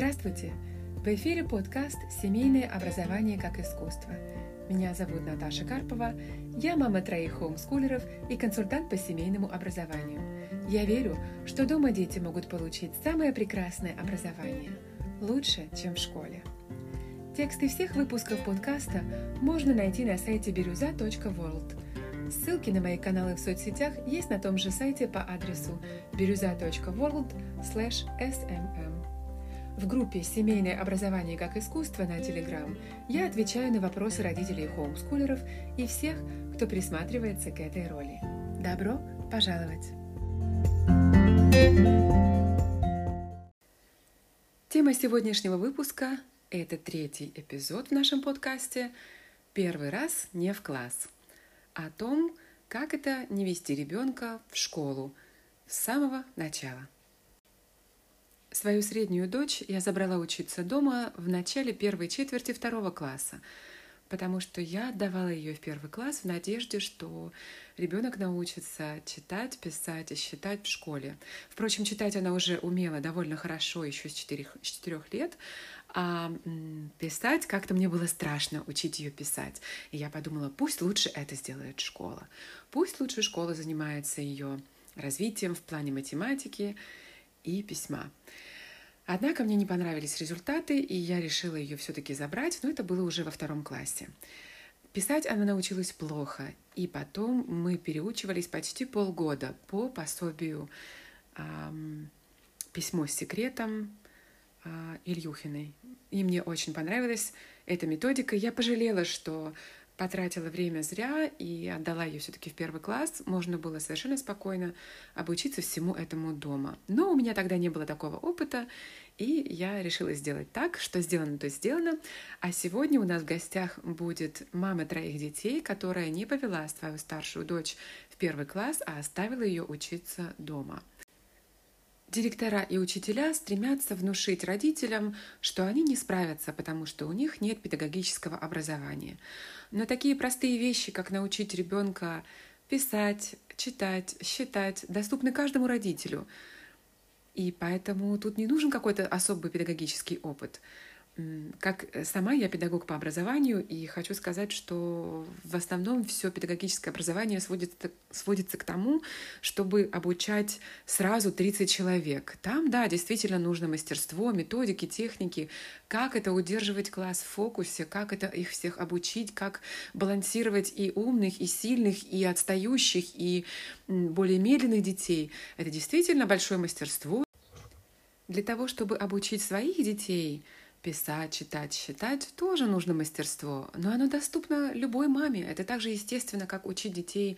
Здравствуйте! В эфире подкаст «Семейное образование как искусство». Меня зовут Наташа Карпова, я мама троих хоумскулеров и консультант по семейному образованию. Я верю, что дома дети могут получить самое прекрасное образование, лучше, чем в школе. Тексты всех выпусков подкаста можно найти на сайте бирюза.world. Ссылки на мои каналы в соцсетях есть на том же сайте по адресу бирюза.world smm. В группе «Семейное образование как искусство» на Telegram я отвечаю на вопросы родителей хоумскулеров и всех, кто присматривается к этой роли. Добро пожаловать! Тема сегодняшнего выпуска – это третий эпизод в нашем подкасте «Первый раз не в класс» о том, как это не вести ребенка в школу с самого начала – Свою среднюю дочь я забрала учиться дома в начале первой четверти второго класса, потому что я отдавала ее в первый класс в надежде, что ребенок научится читать, писать и считать в школе. Впрочем, читать она уже умела довольно хорошо еще с четырех, лет, а писать как-то мне было страшно учить ее писать. И я подумала, пусть лучше это сделает школа. Пусть лучше школа занимается ее развитием в плане математики и письма. Однако мне не понравились результаты, и я решила ее все-таки забрать, но это было уже во втором классе. Писать она научилась плохо, и потом мы переучивались почти полгода по пособию эм, «Письмо с секретом» э, Ильюхиной. И мне очень понравилась эта методика. Я пожалела, что потратила время зря и отдала ее все-таки в первый класс, можно было совершенно спокойно обучиться всему этому дома. Но у меня тогда не было такого опыта, и я решила сделать так, что сделано, то сделано. А сегодня у нас в гостях будет мама троих детей, которая не повела свою старшую дочь в первый класс, а оставила ее учиться дома. Директора и учителя стремятся внушить родителям, что они не справятся, потому что у них нет педагогического образования. Но такие простые вещи, как научить ребенка писать, читать, считать, доступны каждому родителю. И поэтому тут не нужен какой-то особый педагогический опыт. Как э, сама я педагог по образованию, и хочу сказать, что в основном все педагогическое образование сводится, сводится к тому, чтобы обучать сразу 30 человек. Там, да, действительно нужно мастерство, методики, техники, как это удерживать класс в фокусе, как это их всех обучить, как балансировать и умных, и сильных, и отстающих, и более медленных детей. Это действительно большое мастерство. Для того, чтобы обучить своих детей – Писать, читать, считать тоже нужно мастерство, но оно доступно любой маме. Это так же естественно, как учить детей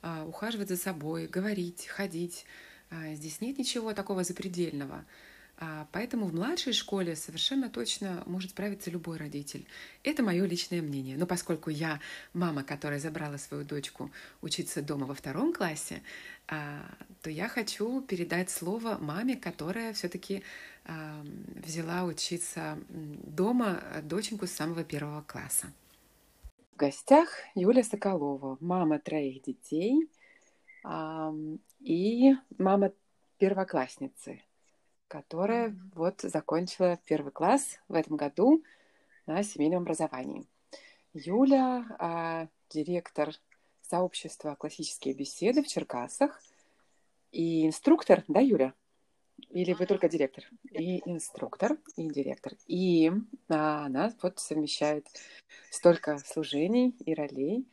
а, ухаживать за собой, говорить, ходить. А, здесь нет ничего такого запредельного. А, поэтому в младшей школе совершенно точно может справиться любой родитель. Это мое личное мнение. Но поскольку я мама, которая забрала свою дочку учиться дома во втором классе, а, то я хочу передать слово маме, которая все-таки взяла учиться дома доченьку с самого первого класса. В гостях Юля Соколова, мама троих детей и мама первоклассницы которая mm-hmm. вот закончила первый класс в этом году на семейном образовании. Юля а, директор сообщества «Классические беседы» в Черкасах и инструктор, да, Юля? Или вы только директор? И инструктор, и директор. И а, она вот совмещает столько служений и ролей.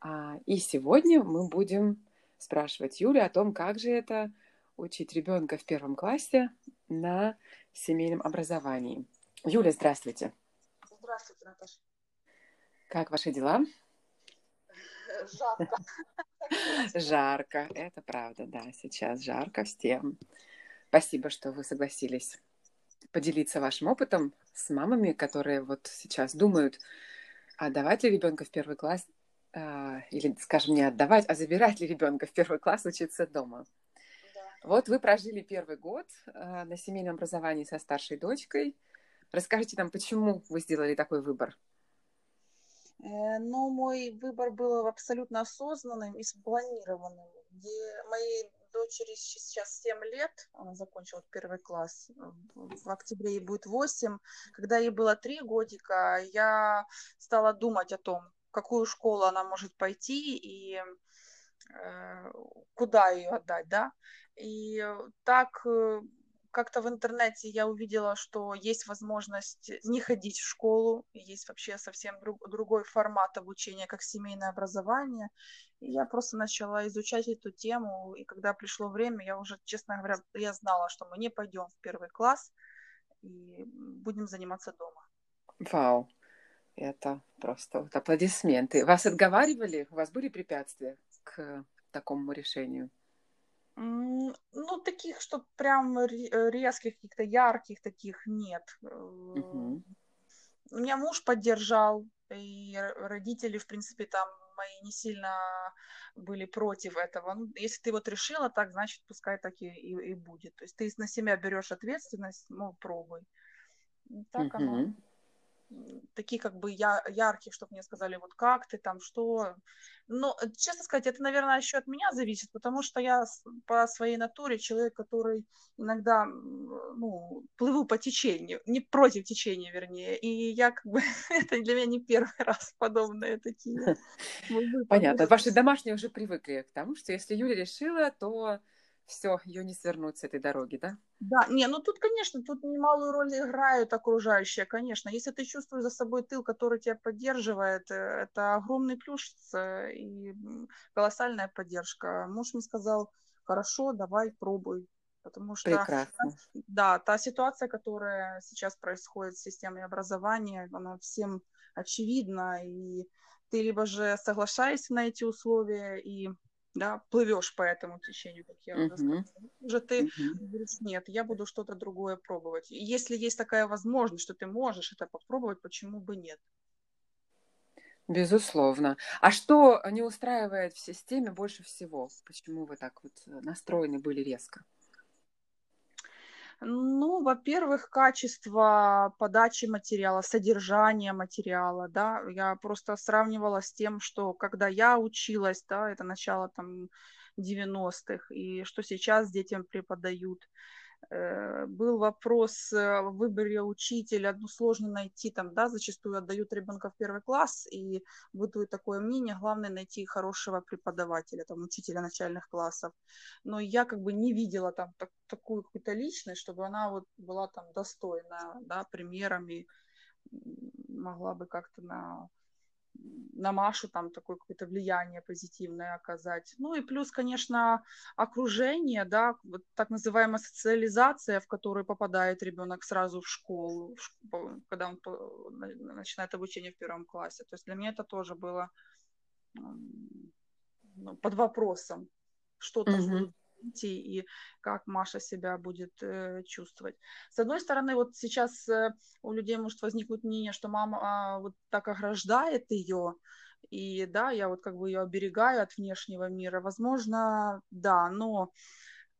А, и сегодня мы будем спрашивать Юлю о том, как же это учить ребенка в первом классе на семейном образовании. Юля, здравствуйте. Здравствуйте, Наташа. Как ваши дела? Жарко. Жарко, это правда, да, сейчас жарко всем. Спасибо, что вы согласились поделиться вашим опытом с мамами, которые вот сейчас думают, отдавать ли ребенка в первый класс, а, или, скажем, не отдавать, а забирать ли ребенка в первый класс учиться дома. Вот вы прожили первый год э, на семейном образовании со старшей дочкой. Расскажите нам, почему вы сделали такой выбор? Э, ну, мой выбор был абсолютно осознанным и спланированным. Где моей дочери сейчас 7 лет, она закончила первый класс, в октябре ей будет 8. Когда ей было 3 годика, я стала думать о том, в какую школу она может пойти и э, куда ее отдать, да. И так э, как-то в интернете я увидела, что есть возможность не ходить в школу, есть вообще совсем друг, другой формат обучения, как семейное образование. И я просто начала изучать эту тему, и когда пришло время, я уже, честно говоря, я знала, что мы не пойдем в первый класс и будем заниматься дома. Вау, это просто вот аплодисменты. Вас отговаривали? У вас были препятствия к такому решению? Ну, таких, что прям э, резких, каких-то ярких таких нет. Угу. Меня муж поддержал, и родители, в принципе, там мои не сильно были против этого. Ну, если ты вот решила так, значит, пускай так и, и, и будет. То есть ты на себя берешь ответственность, ну, пробуй. Так угу. оно такие как бы я, яркие, чтобы мне сказали, вот как ты там, что. Но, э, честно сказать, это, наверное, еще от меня зависит, потому что я по своей натуре человек, который иногда, ну, плыву по течению, не против течения, вернее, и я как бы, это для меня не первый раз подобные такие. Понятно. Ваши домашние уже привыкли к тому, что если Юля решила, то все, ее не свернуть с этой дороги, да? Да, не, ну тут, конечно, тут немалую роль играют окружающие, конечно. Если ты чувствуешь за собой тыл, который тебя поддерживает, э, это огромный плюс э, и колоссальная поддержка. Муж мне сказал, хорошо, давай, пробуй. Потому что, Прекрасно. да, та ситуация, которая сейчас происходит с системой образования, она всем очевидна, и ты либо же соглашаешься на эти условия и да, плывешь по этому течению, как я уже сказала. Уже ты uh-huh. говоришь, нет, я буду что-то другое пробовать. И если есть такая возможность, что ты можешь это попробовать, почему бы нет? Безусловно. А что не устраивает в системе больше всего? Почему вы так вот настроены были резко? Ну, во-первых, качество подачи материала, содержание материала, да, я просто сравнивала с тем, что когда я училась, да, это начало там 90-х, и что сейчас детям преподают, был вопрос э, в выборе учителя, ну, сложно найти там, да, зачастую отдают ребенка в первый класс, и бытует такое мнение, главное найти хорошего преподавателя, там, учителя начальных классов. Но я как бы не видела там так, такую какую-то личность, чтобы она вот была там достойна, да, примерами, могла бы как-то на на Машу там такое какое-то влияние позитивное оказать. Ну и плюс, конечно, окружение, да, вот так называемая социализация, в которую попадает ребенок сразу в школу, когда он начинает обучение в первом классе. То есть для меня это тоже было ну, под вопросом, что там mm-hmm. Будет и как Маша себя будет э, чувствовать. С одной стороны, вот сейчас э, у людей может возникнуть мнение, что мама э, вот так ограждает ее, и да, я вот как бы ее оберегаю от внешнего мира. Возможно, да, но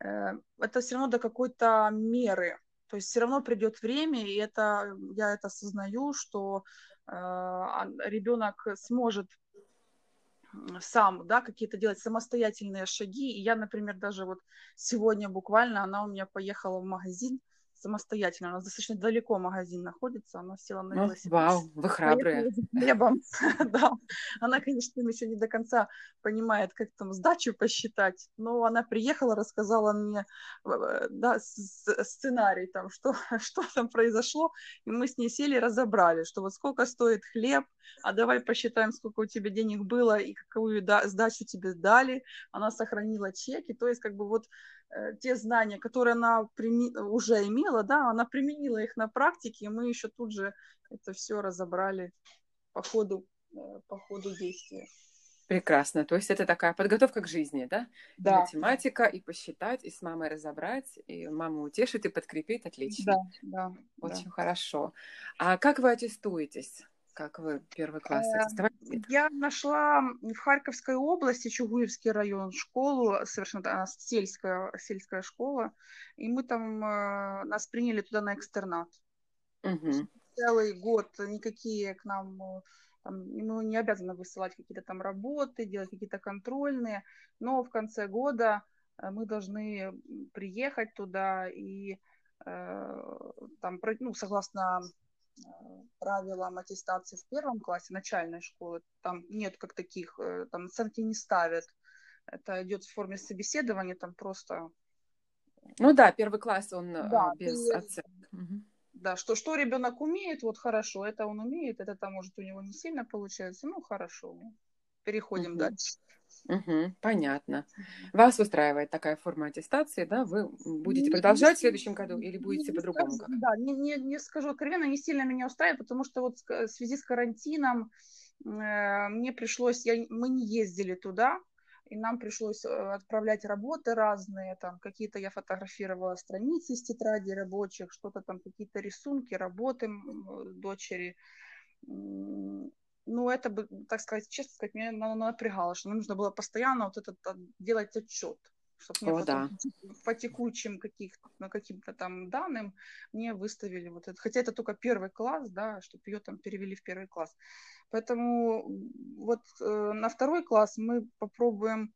э, это все равно до какой-то меры. То есть все равно придет время, и это я это осознаю, что э, ребенок сможет сам, да, какие-то делать самостоятельные шаги. И я, например, даже вот сегодня буквально она у меня поехала в магазин, самостоятельно. У нас достаточно далеко магазин находится. Она села на велосипед. Вау, вы храбрые. Хлебом. да. Она, конечно, еще не до конца понимает, как там сдачу посчитать, но она приехала, рассказала мне э, да, сценарий, там, что, что там произошло, и мы с ней сели и разобрали, что вот сколько стоит хлеб, а давай посчитаем, сколько у тебя денег было и какую сдачу тебе дали. Она сохранила чеки, то есть как бы вот Э, те знания, которые она прими... уже имела, да, она применила их на практике, и мы еще тут же это все разобрали по ходу, э, по ходу действия. Прекрасно. То есть это такая подготовка к жизни, да? Да. И математика, и посчитать, и с мамой разобрать, и маму утешить, и подкрепить. Отлично. Да, да. Очень да. хорошо. А как вы аттестуетесь? Как вы первый класс? Э, я нашла в Харьковской области, Чугуевский район, школу, совершенно сельская, сельская школа, и мы там, э, нас приняли туда на экстернат. Угу. Целый год никакие к нам э, там, мы не обязаны высылать какие-то там работы, делать какие-то контрольные, но в конце года мы должны приехать туда и там, ну, согласно правилам аттестации в первом классе начальной школы, там нет как таких, там оценки не ставят. Это идет в форме собеседования, там просто... Ну да, первый класс, он да, без ты... оценок. Угу. Да, что, что ребенок умеет, вот хорошо, это он умеет, это там, может, у него не сильно получается, ну, хорошо, переходим угу. дальше. Угу, понятно. Вас устраивает такая форма аттестации, да? Вы будете продолжать в следующем году или будете по-другому? Да, не, не, не скажу откровенно, не сильно меня устраивает, потому что вот в связи с карантином э, мне пришлось, я, мы не ездили туда, и нам пришлось э, отправлять работы разные, там какие-то я фотографировала страницы из тетради рабочих, что-то там, какие-то рисунки, работы дочери. Ну, это бы, так сказать, честно сказать, меня напрягало, что нужно было постоянно вот этот делать отчет чтобы мне О, потом да. по текучим каких каким-то там данным мне выставили вот это. Хотя это только первый класс, да, чтобы ее там перевели в первый класс. Поэтому вот э, на второй класс мы попробуем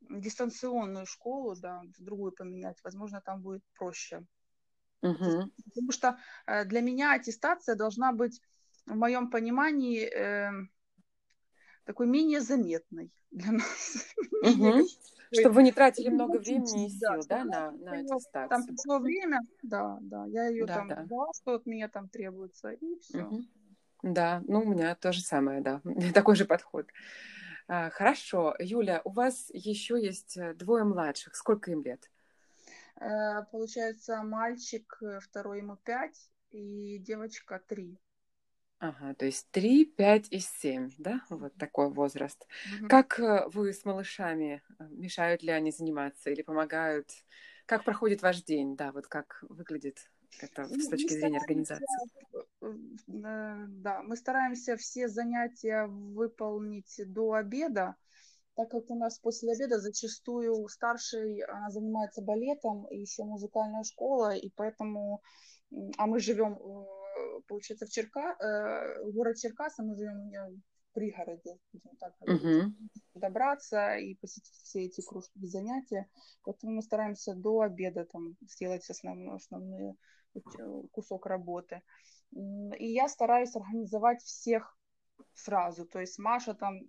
дистанционную школу, да, другую поменять. Возможно, там будет проще. Угу. Потому что э, для меня аттестация должна быть, в моем понимании, э, такой менее заметной для нас. Угу. Чтобы вы не тратили много времени и сил, да, на, на аттестацию. Там пришло время, да, да, я ее да, там да. дала, что от меня там требуется, и все. Угу. Да, ну у меня то же самое, да, такой же подход. А, хорошо, Юля, у вас еще есть э, двое младших. Сколько им лет? Э, получается, мальчик э, второй ему пять и девочка три. Ага, то есть три, пять и семь, да? Вот такой возраст. Угу. Как вы с малышами, мешают ли они заниматься или помогают? Как проходит ваш день, да, вот как выглядит это с точки зрения организации? Да, мы стараемся все занятия выполнить до обеда, так как у нас после обеда зачастую старший она занимается балетом и еще музыкальная школа, и поэтому, а мы живем, э, получается, в Черка, э, город Черкас, а мы живем в пригороде, так uh-huh. добраться и посетить все эти кружки занятия, поэтому мы стараемся до обеда там сделать основные, основные кусок работы. И я стараюсь организовать всех сразу. То есть Маша там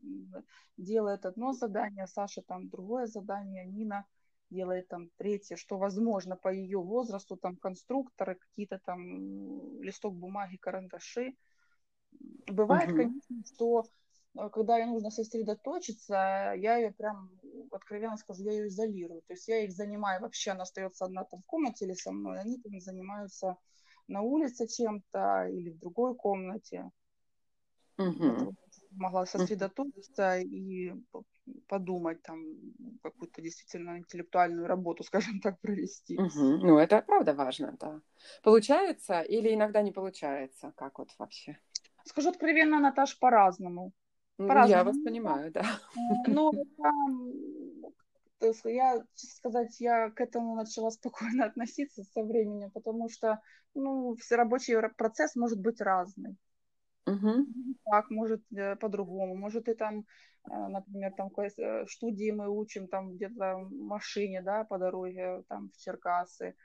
делает одно задание, Саша там другое задание, Нина делает там третье, что возможно по ее возрасту, там конструкторы, какие-то там листок бумаги, карандаши. Бывает, угу. конечно, что э, когда ей нужно сосредоточиться, я ее прям, откровенно скажу, я ее изолирую. То есть я их занимаю, вообще она остается одна там в комнате или со мной, они там занимаются на улице чем-то или в другой комнате. Угу. Могла сосредоточиться и подумать там какую-то действительно интеллектуальную работу, скажем так, провести. Угу. Ну, это правда важно, да. Получается или иногда не получается? Как вот вообще? Скажу откровенно, Наташ, по-разному. По-разному. Я вас понимаю, да. Ну, я, честно сказать, я к этому начала спокойно относиться со временем, потому что, ну, все рабочий процесс может быть разный. Угу. Так, может э, по-другому. Может, и там, э, например, там в э, студии мы учим там где-то в машине, да, по дороге, там в Черкасы,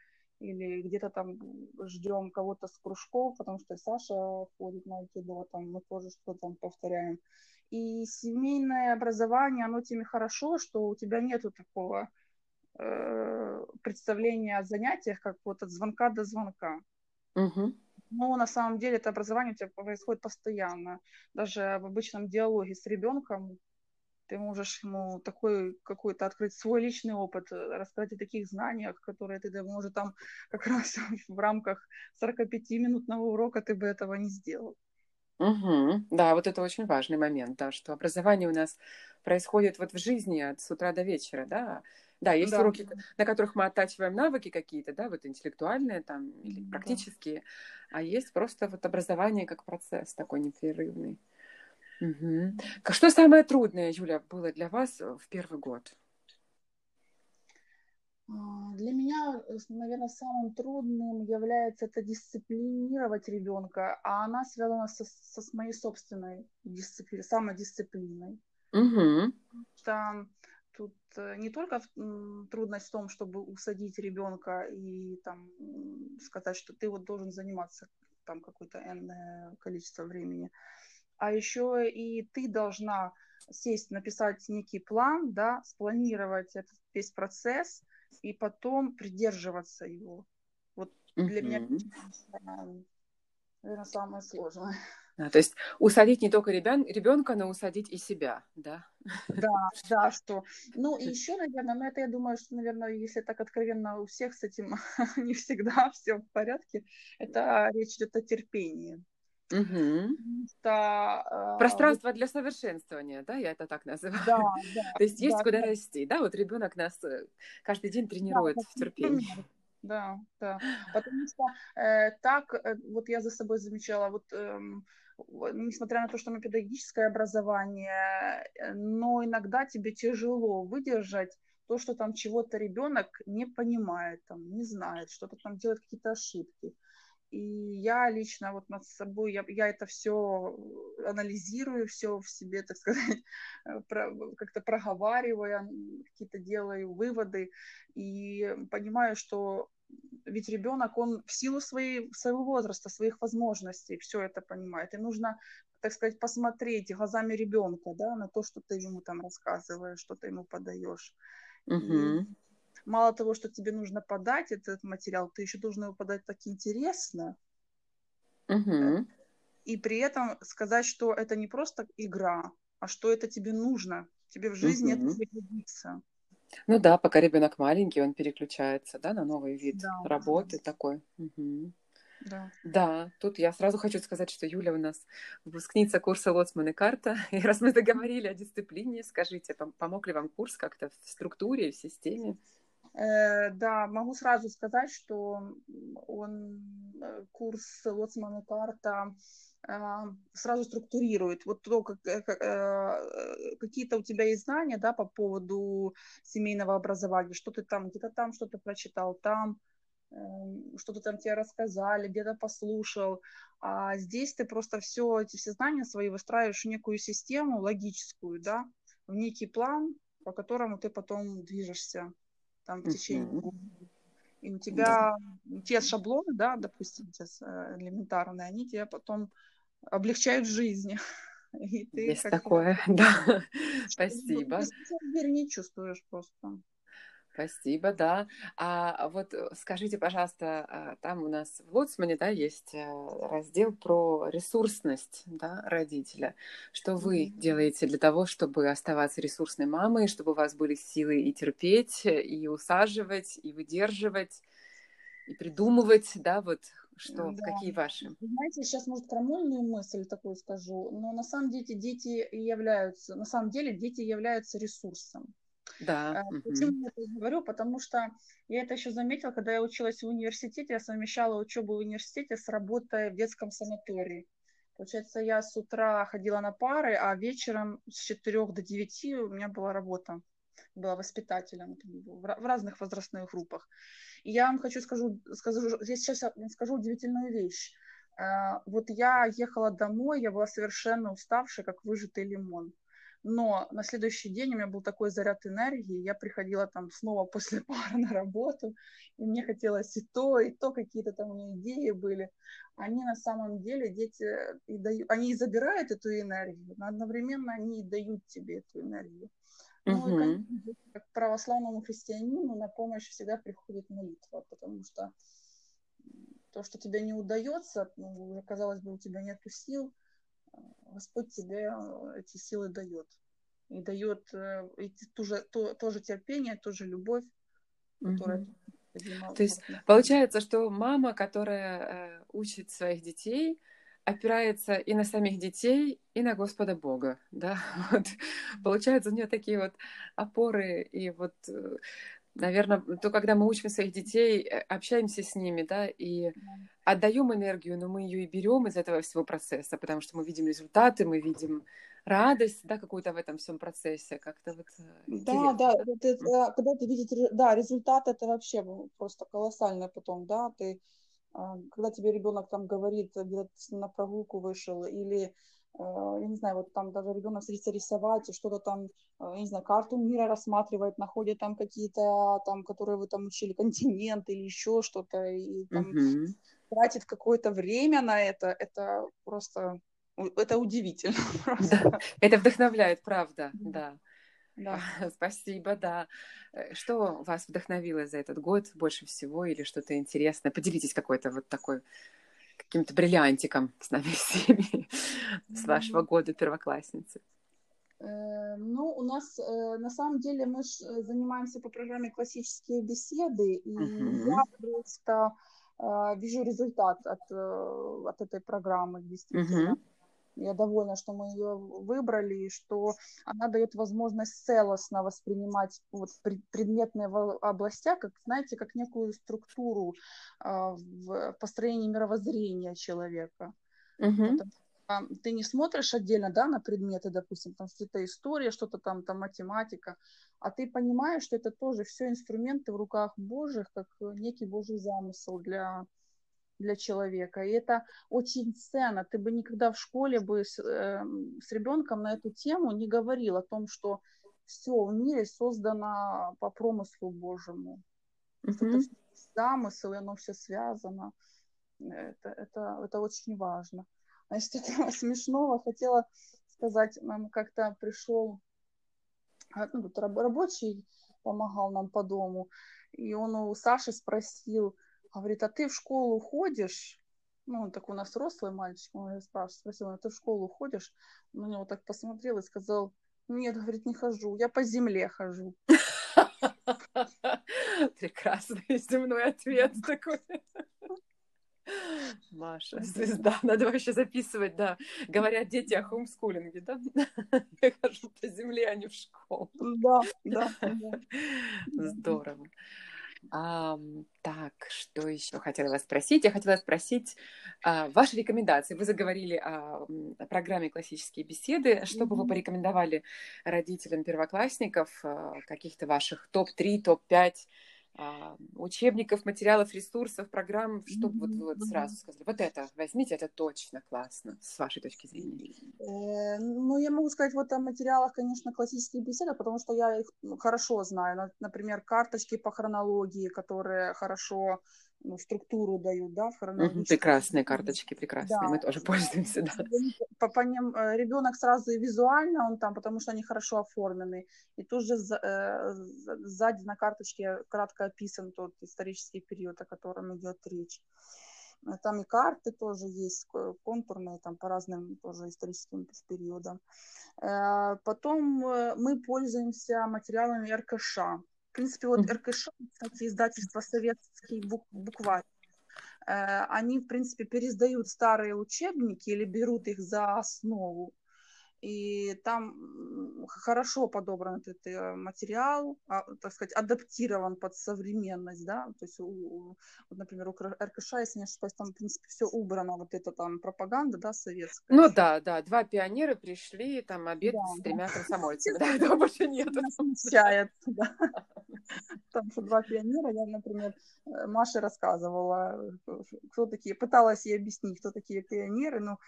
или где-то там ждем кого-то с кружков, потому что Саша ходит на айкидо, там мы тоже что-то там повторяем. И семейное образование, оно тебе хорошо, что у тебя нету такого э, представления о занятиях, как вот от звонка до звонка. Угу. Но на самом деле это образование у тебя происходит постоянно. Даже в обычном диалоге с ребенком ты можешь ему такой какой-то открыть свой личный опыт, рассказать о таких знаниях, которые ты, может, там как раз в рамках 45-минутного урока ты бы этого не сделал. Угу. Да, вот это очень важный момент, да, что образование у нас происходит вот в жизни от с утра до вечера, да. Да, есть да. уроки, на которых мы оттачиваем навыки какие-то, да, вот интеллектуальные там или практические, да. а есть просто вот образование как процесс такой непрерывный. Угу. Что самое трудное, Юля, было для вас в первый год? А, для меня, э, наверное, самым трудным является это дисциплинировать ребенка, а она связана со, со с моей собственной дисциплиной, самодисциплиной. Угу. Что тут э, не только трудность в том, чтобы усадить ребенка и там сказать, что ты вот должен заниматься там какое-то энное количество времени, а еще и ты должна сесть, написать некий план, да, спланировать этот весь процесс и потом придерживаться его. Вот для mm-hmm. меня, наверное, самое сложное. А, то есть усадить не только ребен, ребенка, но усадить и себя, да? Да, да, что. Ну и еще, наверное, ну это я думаю, что, наверное, если так откровенно у всех с этим не всегда все в порядке, это речь идет о терпении. Угу. Что, Пространство э, для совершенствования, да, я это так называю. Да, да, То есть есть да, куда да. расти, да, вот ребенок нас э, каждый день тренирует да, в терпении. Да, да, потому что э, так, э, вот я за собой замечала, вот э, несмотря на то, что мы педагогическое образование, э, но иногда тебе тяжело выдержать то, что там чего-то ребенок не понимает, там, не знает, что-то там делает какие-то ошибки. И я лично вот над собой, я, я это все анализирую, все в себе, так сказать, э, про, как-то проговариваю, какие-то делаю выводы и понимаю, что ведь ребенок, он в силу своей, своего возраста, своих возможностей все это понимает. И нужно, так сказать, посмотреть глазами ребенка, да, на то, что ты ему там рассказываешь, что ты ему подаешь. Угу. Мало того, что тебе нужно подать этот материал, ты еще должен его подать так интересно. Угу. И при этом сказать, что это не просто игра, а что это тебе нужно. Тебе в жизни угу. это пригодится. Ну да, пока ребенок маленький, он переключается, да, на новый вид да, работы да. такой. Угу. Да. да, тут я сразу хочу сказать, что Юля у нас выпускница курса Лоцман и карта. И раз мы заговорили о дисциплине, скажите, помог ли вам курс как-то в структуре, в системе? Э, да, могу сразу сказать, что он э, курс Лоцман и карта сразу структурирует. Вот то, как, э, какие-то у тебя есть знания, да, по поводу семейного образования, что ты там, где-то там что-то прочитал, там эм, что-то там тебе рассказали, где-то послушал. А здесь ты просто все эти все знания свои выстраиваешь в некую систему логическую, да, в некий план, по которому ты потом движешься там в течение uh-huh. И у тебя да. те шаблоны, да, допустим, э, элементарные, они тебе потом облегчают жизнь. И ты Есть такое, да. Спасибо. Ты не чувствуешь просто. Спасибо, да. А вот э, скажите, пожалуйста, а, там у нас в Лоцмане, да, есть э, раздел про ресурсность, да, родителя. Что вы mm-hmm. делаете для того, чтобы оставаться ресурсной мамой, чтобы у вас были силы и терпеть, и усаживать, и выдерживать, и придумывать, да, вот что, да. какие ваши? Знаете, сейчас, может, крамольную мысль такую скажу, но на самом деле дети являются, на самом деле дети являются ресурсом. Да. А, почему я это говорю? Потому что я это еще заметила, когда я училась в университете, я совмещала учебу в университете с работой в детском санатории. Получается, я с утра ходила на пары, а вечером с 4 до 9 у меня была работа. Была воспитателем в разных возрастных группах. И я вам хочу скажу, скажу здесь сейчас скажу удивительную вещь. А, вот я ехала домой, я была совершенно уставшая, как выжатый лимон. Но на следующий день у меня был такой заряд энергии, я приходила там снова после пары на работу, и мне хотелось и то, и то, какие-то там у меня идеи были. Они на самом деле, дети, и дают, они и забирают эту энергию, но одновременно они и дают тебе эту энергию. Ну, угу. и, конечно, как православному христианину на помощь всегда приходит молитва, потому что то, что тебе не удается, ну, казалось бы, у тебя нет сил, Господь тебе э, эти силы дает. И дает э, и тоже, то, тоже терпение, тоже любовь, которая угу. То есть получается, что мама, которая э, учит своих детей, опирается и на самих детей, и на Господа Бога, да, вот. Получается, у нее такие вот опоры, и вот, э, наверное, то, когда мы учим своих детей, э, общаемся с ними, да, и отдаем энергию, но мы ее и берем из этого всего процесса, потому что мы видим результаты, мы видим радость, да, какую-то в этом всем процессе, как-то вот э, Да, да, это, когда ты видишь, да, результат это вообще просто колоссальный потом, да, ты а, когда тебе ребенок там говорит, где-то на прогулку вышел, или я не знаю, вот там даже ребенок садится рисовать и что-то там, я не знаю, карту мира рассматривает, находит там какие-то там, которые вы там учили, континент или еще что-то, и там угу. тратит какое-то время на это, это просто, это удивительно. Да, это вдохновляет, правда, да. Да. Спасибо, да. Э, что вас вдохновило за этот год больше всего или что-то интересное? Поделитесь какой-то вот такой каким-то бриллиантиком с нами всеми с вашего года первоклассницы. Э, ну, у нас э, на самом деле мы занимаемся по программе классические беседы, и uh-huh. я просто вижу результат от, от этой программы, действительно. Uh-huh. Я довольна, что мы ее выбрали, и что она дает возможность целостно воспринимать вот предметные области, как, знаете, как некую структуру э, в построении мировоззрения человека. Угу. ты не смотришь отдельно, да, на предметы, допустим, там что-то история, что-то там, там математика, а ты понимаешь, что это тоже все инструменты в руках Божьих, как некий Божий замысел для для человека. И это очень ценно. Ты бы никогда в школе бы с, э, с ребенком на эту тему не говорил о том, что все в мире создано по промыслу Божьему. Mm-hmm. Это замысел, и оно все связано. Это, это, это очень важно. А из такого смешного хотела сказать, нам как-то пришел а, ну, тут рабочий помогал нам по дому, и он у Саши спросил, Говорит, а ты в школу ходишь? Ну, он такой у нас взрослый мальчик, он спрашивает, спросил, а ты в школу ходишь? Он на него так посмотрел и сказал, нет, говорит, не хожу, я по земле хожу. Прекрасный земной ответ такой. Маша, звезда. Надо вообще записывать, да. Говорят дети о хомскулинге, да? Я хожу по земле, а не в школу. Да, да. Здорово. А, так, что еще хотела вас спросить? Я хотела спросить а, ваши рекомендации. Вы заговорили о, о программе «Классические беседы». Что mm-hmm. бы вы порекомендовали родителям первоклассников, а, каких-то ваших топ-3, топ-5 а, учебников, материалов, ресурсов, программ, чтобы вот вот сразу сказали, вот это возьмите, это точно классно, с вашей точки зрения? Э, ну, я могу сказать вот о материалах, конечно, классические беседы, потому что я их ну, хорошо знаю. Например, карточки по хронологии, которые хорошо структуру дают, да, в хронологическом. Прекрасные карточки, прекрасные, да. мы тоже пользуемся, да. По, по ним э, ребенок сразу и визуально он там, потому что они хорошо оформлены, и тут же э, сзади на карточке кратко описан тот исторический период, о котором идет речь. Э, там и карты тоже есть, контурные, там по разным тоже историческим периодам. Потом мы пользуемся материалами РКШ, в принципе, вот РКШ, кстати, издательство «Советский бук букварь», э, они, в принципе, пересдают старые учебники или берут их за основу и там хорошо подобран этот э, материал, а, так сказать, адаптирован под современность, да, то есть, у, вот, например, у РКШ, если не ошибаюсь, там, в принципе, все убрано, вот это там пропаганда, да, советская. Ну да, да, два пионера пришли, там, обед да, с тремя да. комсомольцами, да, этого больше нет. Смущает, да. Там что два пионера, я, например, э, Маше рассказывала, кто такие, пыталась ей объяснить, кто такие пионеры, но,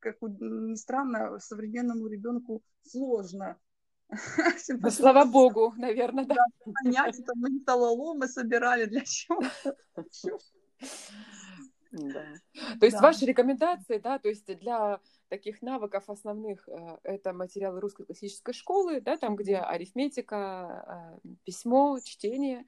как ни странно, современному маленькому ребенку сложно. Ну, слава богу, наверное, да. Понять, это мы металлоломы собирали для чего Да. То есть да. ваши рекомендации, да, то есть для таких навыков основных э, это материалы русской классической школы, да, там, где арифметика, э, письмо, чтение,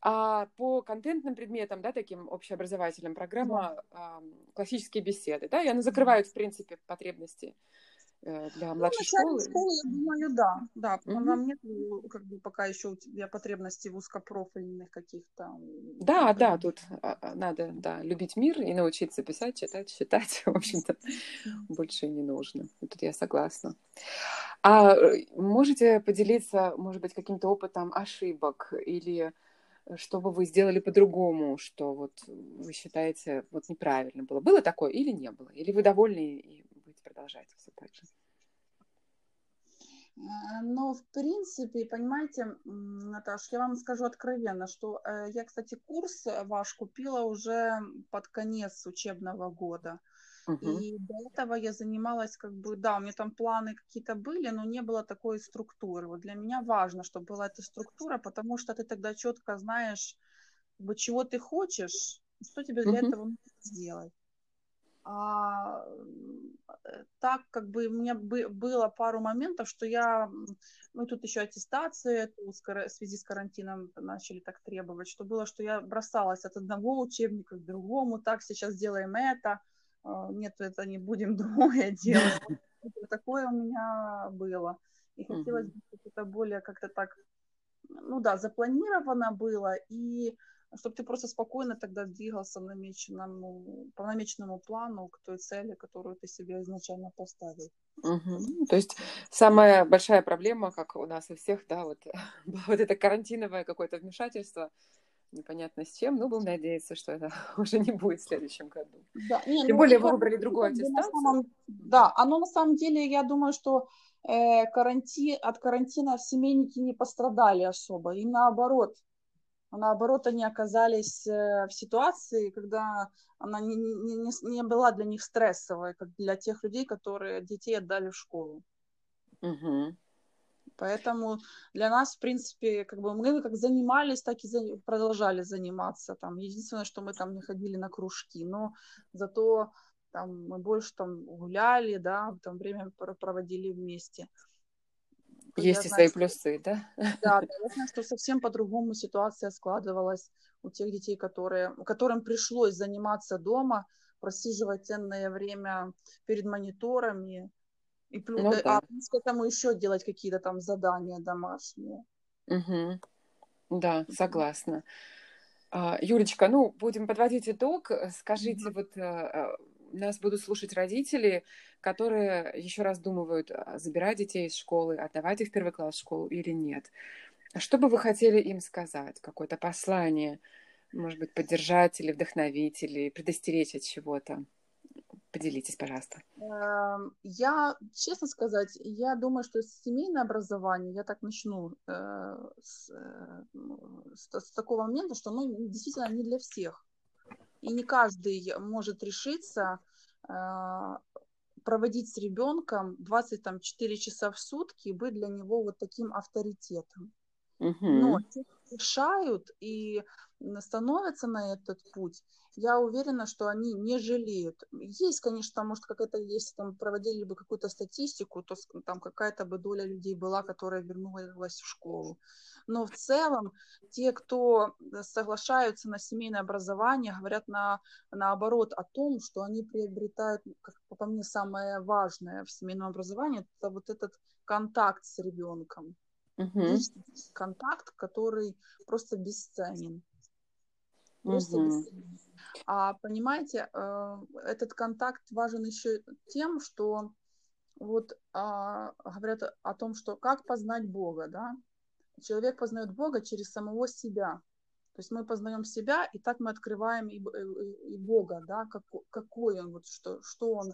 а по контентным предметам, да, таким общеобразовательным, программа да. классические беседы, да, и она закрывает, в принципе, потребности для ну, младшей ну, школы? школы, я думаю, да. Да, угу. нам нет как бы пока еще у тебя потребностей в узкопрофильных каких-то. Да, да, тут а, а, надо, да, любить мир и научиться писать, читать, считать, в общем-то, больше не нужно. Тут я согласна. А э, можете поделиться, может быть, каким-то опытом ошибок или что бы вы сделали по-другому, что вот вы считаете вот неправильно было? Было такое или не было? Или вы довольны продолжать все так же? Э, но, в принципе, понимаете, Наташ, я вам скажу откровенно, что э, я, кстати, курс ваш купила уже под конец учебного года. Uh-huh. И до этого я занималась, как бы, да, у меня там планы какие-то были, но не было такой структуры. Вот для меня важно, чтобы была эта структура, потому что ты тогда четко знаешь, как бы, чего ты хочешь, что тебе для uh-huh. этого нужно сделать. А, э, так как бы у меня бы, было пару моментов, что я, ну тут еще аттестация, в связи с карантином начали так требовать, что было, что я бросалась от одного учебника к другому, так сейчас делаем это, а, нет, это не будем другое делать. Такое у меня было. И хотелось бы, чтобы это более как-то так, ну да, запланировано было, и чтобы ты просто спокойно тогда двигался намеченному, по намеченному плану к той цели, которую ты себе изначально поставил. Угу. То есть самая большая проблема, как у нас у всех, да, вот, вот это карантиновое какое-то вмешательство, непонятно с чем, но будем надеяться, что это уже не будет в следующем году. Да, не, Тем ну, более вы выбрали другую аттестацию. Самом, да, оно на самом деле, я думаю, что э, карантин, от карантина семейники не пострадали особо, и наоборот, наоборот, они оказались э, в ситуации, когда она не, не, не, была для них стрессовой, как для тех людей, которые детей отдали в школу. Угу. Поэтому для нас, в принципе, как бы мы как занимались, так и продолжали заниматься. Там. Единственное, что мы там не ходили на кружки, но зато там, мы больше там гуляли, да, там время проводили вместе. Есть я и знаю, свои что... плюсы, да? Да, да, я знаю, что совсем по-другому ситуация складывалась у тех детей, которые, которым пришлось заниматься дома, просиживать ценное время перед мониторами, и плюс, ну, э, да. а плюс к этому еще делать какие-то там задания домашние. Угу. Да, согласна. А, Юлечка, ну, будем подводить итог. Скажите, mm вот э, нас будут слушать родители, которые еще раздумывают, а, забирать детей из школы, отдавать их в первый класс в школу или нет. Что бы вы хотели им сказать? Какое-то послание, может быть, поддержать или вдохновить, или предостеречь от чего-то? Поделитесь, пожалуйста. Эм, я, честно сказать, я думаю, что семейное образование, я так начну э, с, э, с, с такого момента, что оно действительно не для всех. И не каждый может решиться э, проводить с ребенком 24 часа в сутки и быть для него вот таким авторитетом. Угу. Но те, решают и становятся на этот путь, я уверена, что они не жалеют. Есть, конечно, может, какая-то, если там проводили бы какую-то статистику, то там какая-то бы доля людей была, которая вернулась в школу. Но в целом те, кто соглашаются на семейное образование, говорят на, наоборот о том, что они приобретают, как по мне, самое важное в семейном образовании, это вот этот контакт с ребенком. Угу. Контакт, который просто бесценен. Угу. А понимаете, э, этот контакт важен еще тем, что вот а, говорят о том, что как познать Бога, да? Человек познает Бога через самого себя. То есть мы познаем себя, и так мы открываем и, и, и Бога, да, как, какой Он, вот что, что Он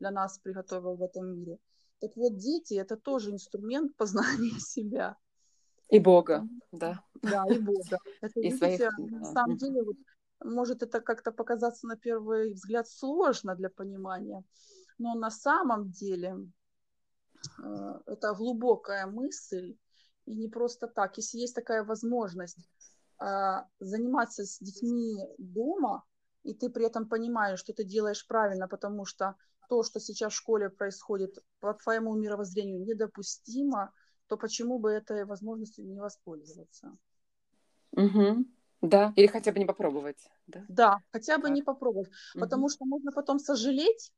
для нас приготовил в этом мире. Так вот, дети – это тоже инструмент познания себя. И Бога, да. Да, и Бога. Это, и видите, своих... на самом деле, вот, может это как-то показаться на первый взгляд сложно для понимания, но на самом деле э, это глубокая мысль, и не просто так. Если есть такая возможность э, заниматься с детьми дома, и ты при этом понимаешь, что ты делаешь правильно, потому что то, что сейчас в школе происходит, по твоему мировоззрению недопустимо, то почему бы этой возможностью не воспользоваться? Угу. Да, или хотя бы не попробовать. Да, да хотя бы так. не попробовать, угу. потому что можно потом сожалеть,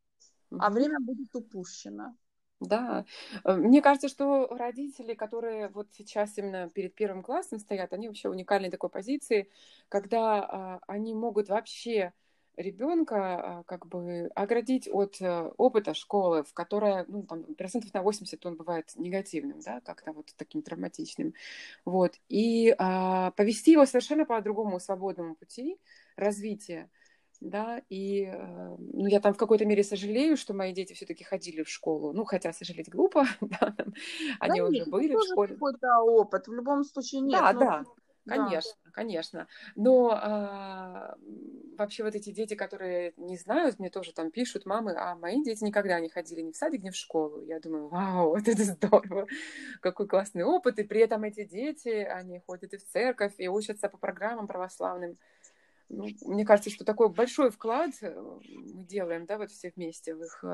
угу. а время будет упущено. Да, э, мне кажется, что родители, которые вот сейчас именно перед первым классом стоят, они вообще уникальной такой позиции, когда а, они могут вообще ребенка а, как бы оградить от э, опыта школы, в которой, ну, там, процентов на 80 он бывает негативным, да, как-то вот таким травматичным, вот, и а, повести его совершенно по другому свободному пути развития, да, и, э, ну, я там в какой-то мере сожалею, что мои дети все-таки ходили в школу, ну, хотя сожалеть глупо, да, они да, уже нет, были в школе. какой-то опыт, в любом случае нет. Да, ну, да, Конечно, да. конечно. Но а, вообще вот эти дети, которые не знают, мне тоже там пишут, мамы, а мои дети никогда не ходили ни в садик, ни в школу. Я думаю, вау, вот это здорово, какой классный опыт. И при этом эти дети, они ходят и в церковь, и учатся по программам православным. Ну, мне кажется, что такой большой вклад э, мы делаем, да, вот все вместе в их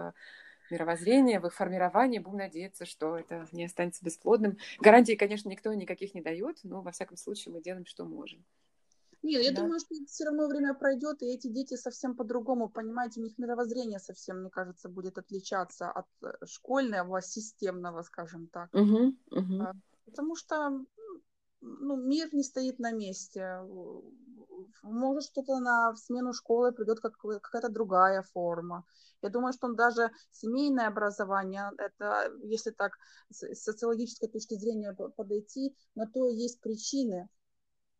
мировоззрение, в их формировании. Будем надеяться, что это не останется бесплодным. Гарантий, конечно, никто никаких не дает, но во всяком случае мы делаем, что можем. Нет, я да. думаю, что все равно время пройдет, и эти дети совсем по-другому, понимаете, у них мировоззрение совсем, мне кажется, будет отличаться от э, школьного, системного, скажем так. Угу, угу. Потому что ну, мир не стоит на месте. Может, что-то на смену школы придет как, какая-то другая форма. Я думаю, что даже семейное образование, это, если так с социологической точки зрения подойти, на то есть причины.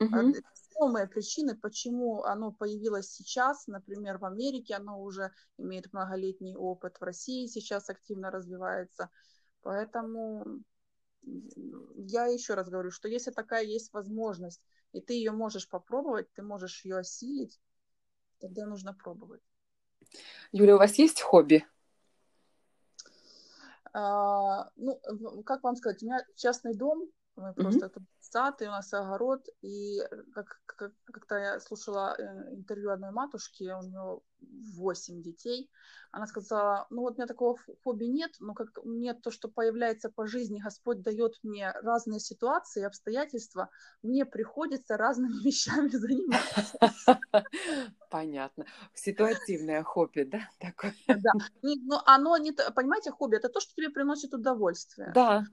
Uh-huh. Весомые причины, почему оно появилось сейчас, например, в Америке оно уже имеет многолетний опыт, в России сейчас активно развивается. Поэтому я еще раз говорю, что если такая есть возможность, и ты ее можешь попробовать, ты можешь ее осилить, тогда нужно пробовать. Юля, у вас есть хобби? А, ну, как вам сказать, у меня частный дом, мы mm-hmm. просто тут сад, и у нас огород, и как, как, как-то я слушала э, интервью одной матушки, у нее восемь детей, она сказала, ну вот у меня такого хобби нет, но как мне то, что появляется по жизни, Господь дает мне разные ситуации, обстоятельства, мне приходится разными вещами заниматься. Понятно. Ситуативное хобби, да? Такое. Да. Но оно не... Понимаете, хобби – это то, что тебе приносит удовольствие. Да.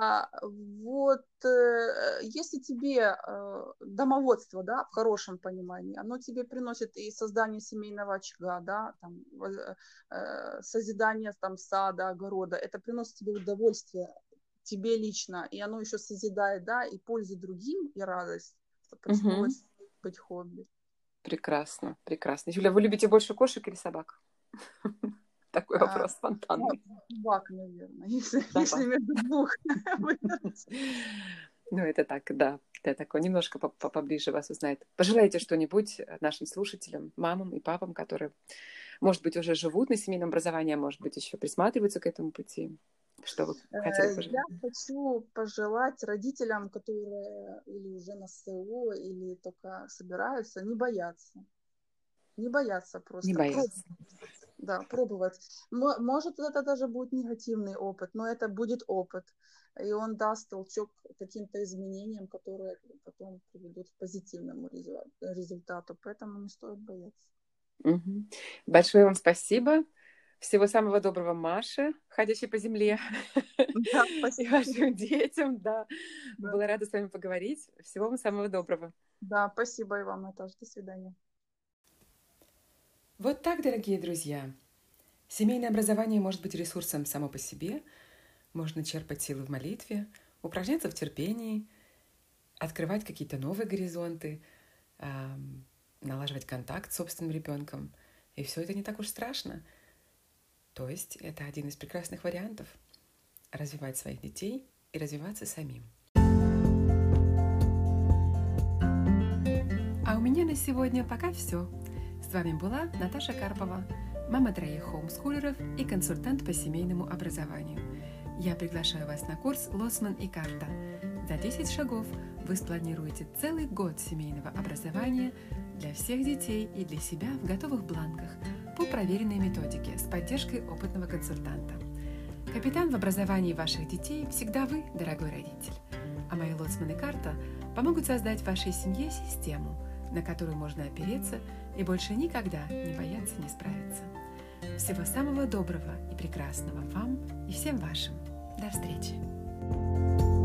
А, вот э, если тебе э, домоводство, да, в хорошем понимании, оно тебе приносит и создание семейного очага, да, там, э, созидание там сада, огорода, это приносит тебе удовольствие, тебе лично, и оно еще созидает, да, и пользу другим, и радость. Угу. быть хобби? Прекрасно, прекрасно. Юля, вы любите больше кошек или собак? Такой а, вопрос спонтанный. Собак, наверное, если между двух Ну, это так, да. Это такое немножко поближе вас узнает. Пожелайте что-нибудь нашим слушателям, мамам и папам, которые, может быть, уже живут на семейном образовании, а может быть, еще присматриваются к этому пути. Что вы хотели э, пожелать? Я хочу пожелать родителям, которые или уже на СО, или только собираются, не бояться. Не бояться просто. Не бояться. Да, пробовать. Может, это даже будет негативный опыт, но это будет опыт и он даст толчок каким-то изменениям, которые потом приведут к позитивному результату. Поэтому не стоит бояться. Угу. Большое вам спасибо. Всего самого доброго Маше, ходящей по земле. Да, спасибо. И вашим детям, да. да. Была рада с вами поговорить. Всего вам самого доброго. Да, спасибо и вам, тоже. До свидания. Вот так, дорогие друзья. Семейное образование может быть ресурсом само по себе – можно черпать силы в молитве, упражняться в терпении, открывать какие-то новые горизонты, налаживать контакт с собственным ребенком. И все это не так уж страшно. То есть это один из прекрасных вариантов развивать своих детей и развиваться самим. А у меня на сегодня пока все. С вами была Наташа Карпова, мама троих хоумскулеров и консультант по семейному образованию – я приглашаю вас на курс «Лосман и карта». За 10 шагов вы спланируете целый год семейного образования для всех детей и для себя в готовых бланках по проверенной методике с поддержкой опытного консультанта. Капитан в образовании ваших детей всегда вы, дорогой родитель. А мои лоцман и карта помогут создать в вашей семье систему, на которую можно опереться и больше никогда не бояться не справиться. Всего самого доброго и прекрасного вам и всем вашим. До встречи! thank you